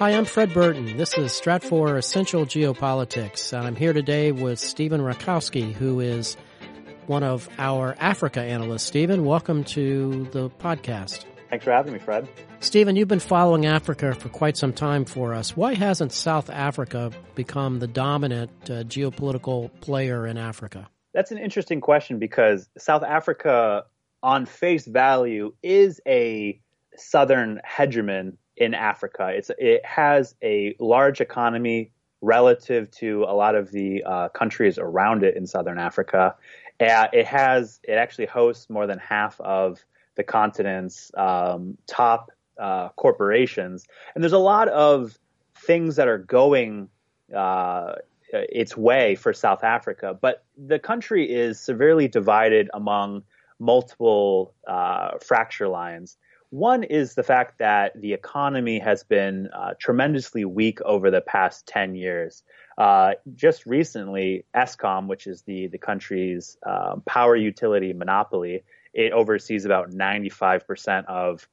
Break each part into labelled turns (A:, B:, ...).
A: Hi, I'm Fred Burton. This is Stratfor Essential Geopolitics, and I'm here today with Stephen Rakowski, who is one of our Africa analysts. Stephen, welcome to the podcast.
B: Thanks for having me, Fred.
A: Stephen, you've been following Africa for quite some time for us. Why hasn't South Africa become the dominant uh, geopolitical player in Africa?
B: That's an interesting question because South Africa, on face value, is a southern hegemon in Africa. It's it has a large economy relative to a lot of the uh, countries around it in southern Africa. Uh, it has it actually hosts more than half of the continent's um, top uh, corporations, and there's a lot of things that are going uh, its way for South Africa. But the country is severely divided among multiple uh, fracture lines. One is the fact that the economy has been uh, tremendously weak over the past 10 years. Uh, just recently, Eskom, which is the, the country's uh, power utility monopoly, it oversees about 95% of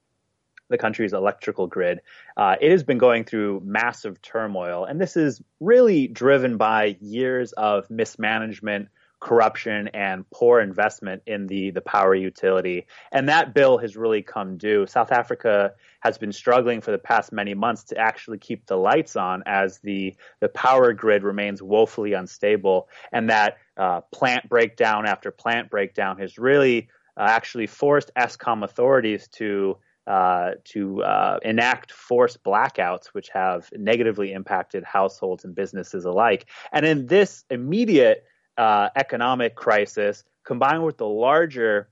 B: the country's electrical grid. Uh, it has been going through massive turmoil, and this is really driven by years of mismanagement corruption and poor investment in the the power utility. And that bill has really come due. South Africa has been struggling for the past many months to actually keep the lights on as the the power grid remains woefully unstable, and that uh, plant breakdown after plant breakdown has really uh, actually forced Eskom authorities to uh, to uh, enact forced blackouts, which have negatively impacted households and businesses alike. And in this immediate uh, economic crisis combined with the larger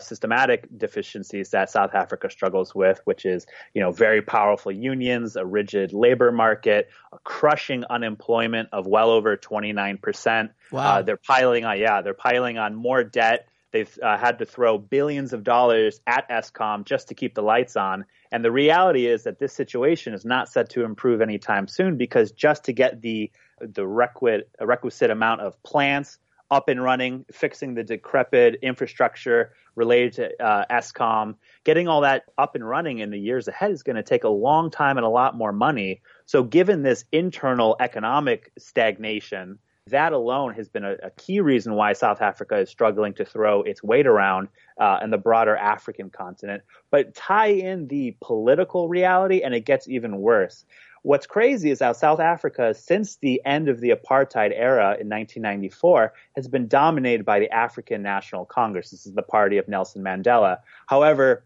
B: systematic deficiencies that South Africa struggles with, which is, you know, very powerful unions, a rigid labor market, a crushing unemployment of well over 29%. Wow. Uh, they're piling on, yeah, they're piling on more debt. They've uh, had to throw billions of dollars at Eskom just to keep the lights on. And the reality is that this situation is not set to improve anytime soon because just to get the the requisite, requisite amount of plants up and running, fixing the decrepit infrastructure related to uh, Eskom, getting all that up and running in the years ahead is going to take a long time and a lot more money. So, given this internal economic stagnation, that alone has been a, a key reason why South Africa is struggling to throw its weight around uh, in the broader African continent. But tie in the political reality, and it gets even worse. What's crazy is how South Africa, since the end of the apartheid era in 1994, has been dominated by the African National Congress. This is the party of Nelson Mandela. However,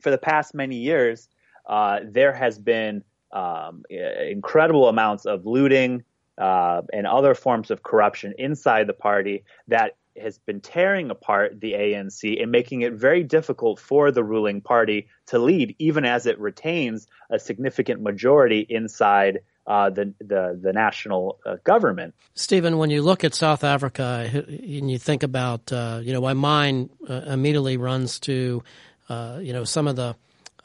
B: for the past many years, uh, there has been um, incredible amounts of looting uh, and other forms of corruption inside the party that has been tearing apart the ANC and making it very difficult for the ruling party to lead, even as it retains a significant majority inside uh, the, the, the national uh, government.
A: Stephen, when you look at South Africa and you think about, uh, you know, my mind uh, immediately runs to, uh, you know, some of the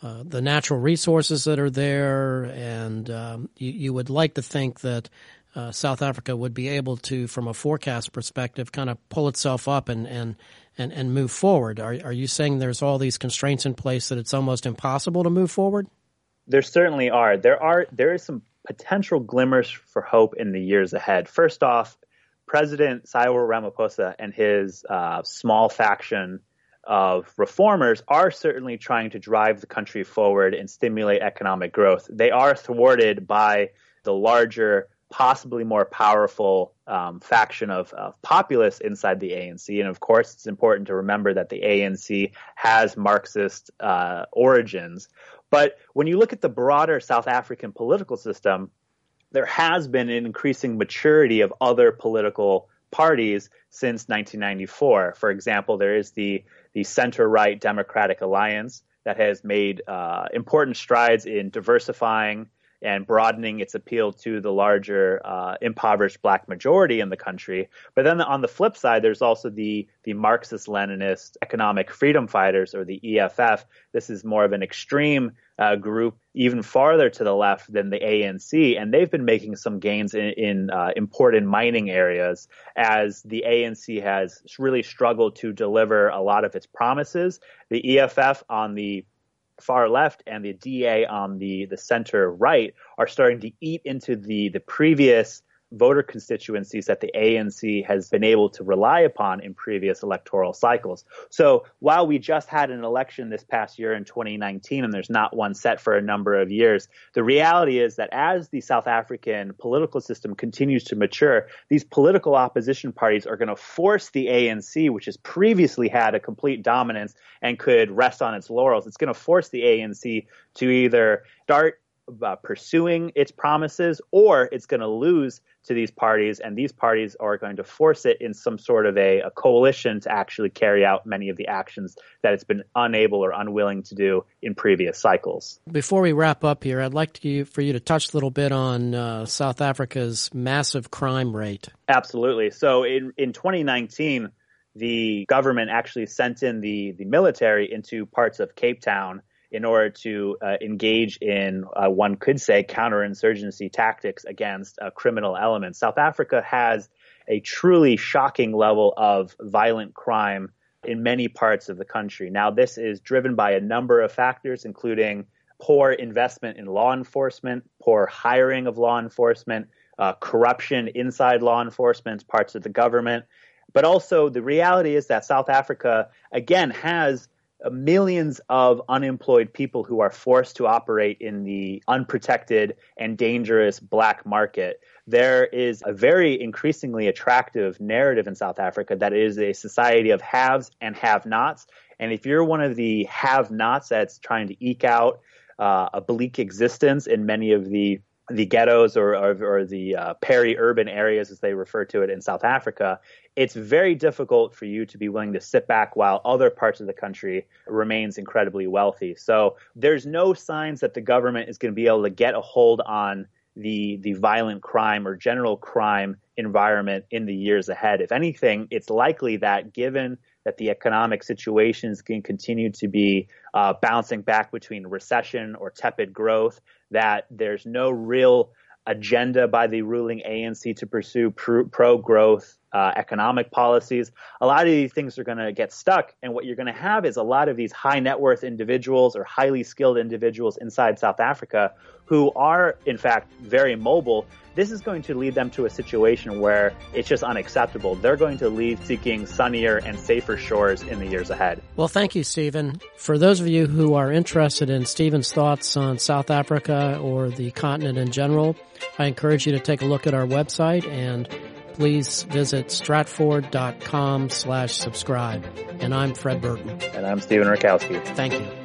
A: the natural resources that are there, and um, you, you would like to think that uh, South Africa would be able to, from a forecast perspective, kind of pull itself up and and and, and move forward. Are are you saying there's all these constraints in place that it's almost impossible to move forward?
B: There certainly are. There are there is some potential glimmers for hope in the years ahead. First off, President Cyril Ramaphosa and his uh, small faction of reformers are certainly trying to drive the country forward and stimulate economic growth. They are thwarted by the larger possibly more powerful um, faction of, of, populists inside the ANC. And of course, it's important to remember that the ANC has Marxist uh, origins. But when you look at the broader South African political system, there has been an increasing maturity of other political parties since 1994. For example, there is the the center right Democratic Alliance that has made uh, important strides in diversifying and broadening its appeal to the larger uh, impoverished black majority in the country. But then on the flip side, there's also the the Marxist Leninist Economic Freedom Fighters, or the EFF. This is more of an extreme uh, group, even farther to the left than the ANC, and they've been making some gains in, in uh, important mining areas as the ANC has really struggled to deliver a lot of its promises. The EFF on the far left and the DA on the, the center right are starting to eat into the, the previous voter constituencies that the ANC has been able to rely upon in previous electoral cycles. So while we just had an election this past year in 2019 and there's not one set for a number of years, the reality is that as the South African political system continues to mature, these political opposition parties are going to force the ANC, which has previously had a complete dominance and could rest on its laurels, it's going to force the ANC to either start uh, pursuing its promises or it's going to lose to these parties, and these parties are going to force it in some sort of a, a, coalition to actually carry out many of the actions that it's been unable or unwilling to do in previous cycles.
A: Before we wrap up here, I'd like to, for you to touch a little bit on uh, South Africa's massive crime rate.
B: Absolutely. So in, in 2019, the government actually sent in the, the military into parts of Cape Town in order to uh, engage in, uh, one could say, counterinsurgency tactics against uh, criminal elements. South Africa has a truly shocking level of violent crime in many parts of the country. Now, this is driven by a number of factors, including poor investment in law enforcement, poor hiring of law enforcement, uh, corruption inside law enforcement, parts of the government. But also, the reality is that South Africa, again, has millions of unemployed people who are forced to operate in the unprotected and dangerous black market. There is a very increasingly attractive narrative in South Africa that is a society of haves and have nots. And if you're one of the have nots that's trying to eke out uh, a bleak existence in many of the the ghettos or, or, or the uh, peri-urban areas, as they refer to it in South Africa, it's very difficult for you to be willing to sit back while other parts of the country remains incredibly wealthy. So there's no signs that the government is going to be able to get a hold on the the violent crime or general crime environment in the years ahead. If anything, it's likely that given that the economic situations can continue to be uh, bouncing back between recession or tepid growth, that there's no real agenda by the ruling ANC to pursue pro growth uh, economic policies. A lot of these things are going to get stuck. And what you're going to have is a lot of these high net worth individuals or highly skilled individuals inside South Africa who are, in fact, very mobile. This is going to lead them to a situation where it's just unacceptable. They're going to leave seeking sunnier and safer shores in the years ahead.
A: Well, thank you, Stephen. For those of you who are interested in Stephen's thoughts on South Africa or the continent in general, I encourage you to take a look at our website and please visit stratfor.com slash subscribe. And I'm Fred Burton.
B: And I'm Stephen Rakowski.
A: Thank you.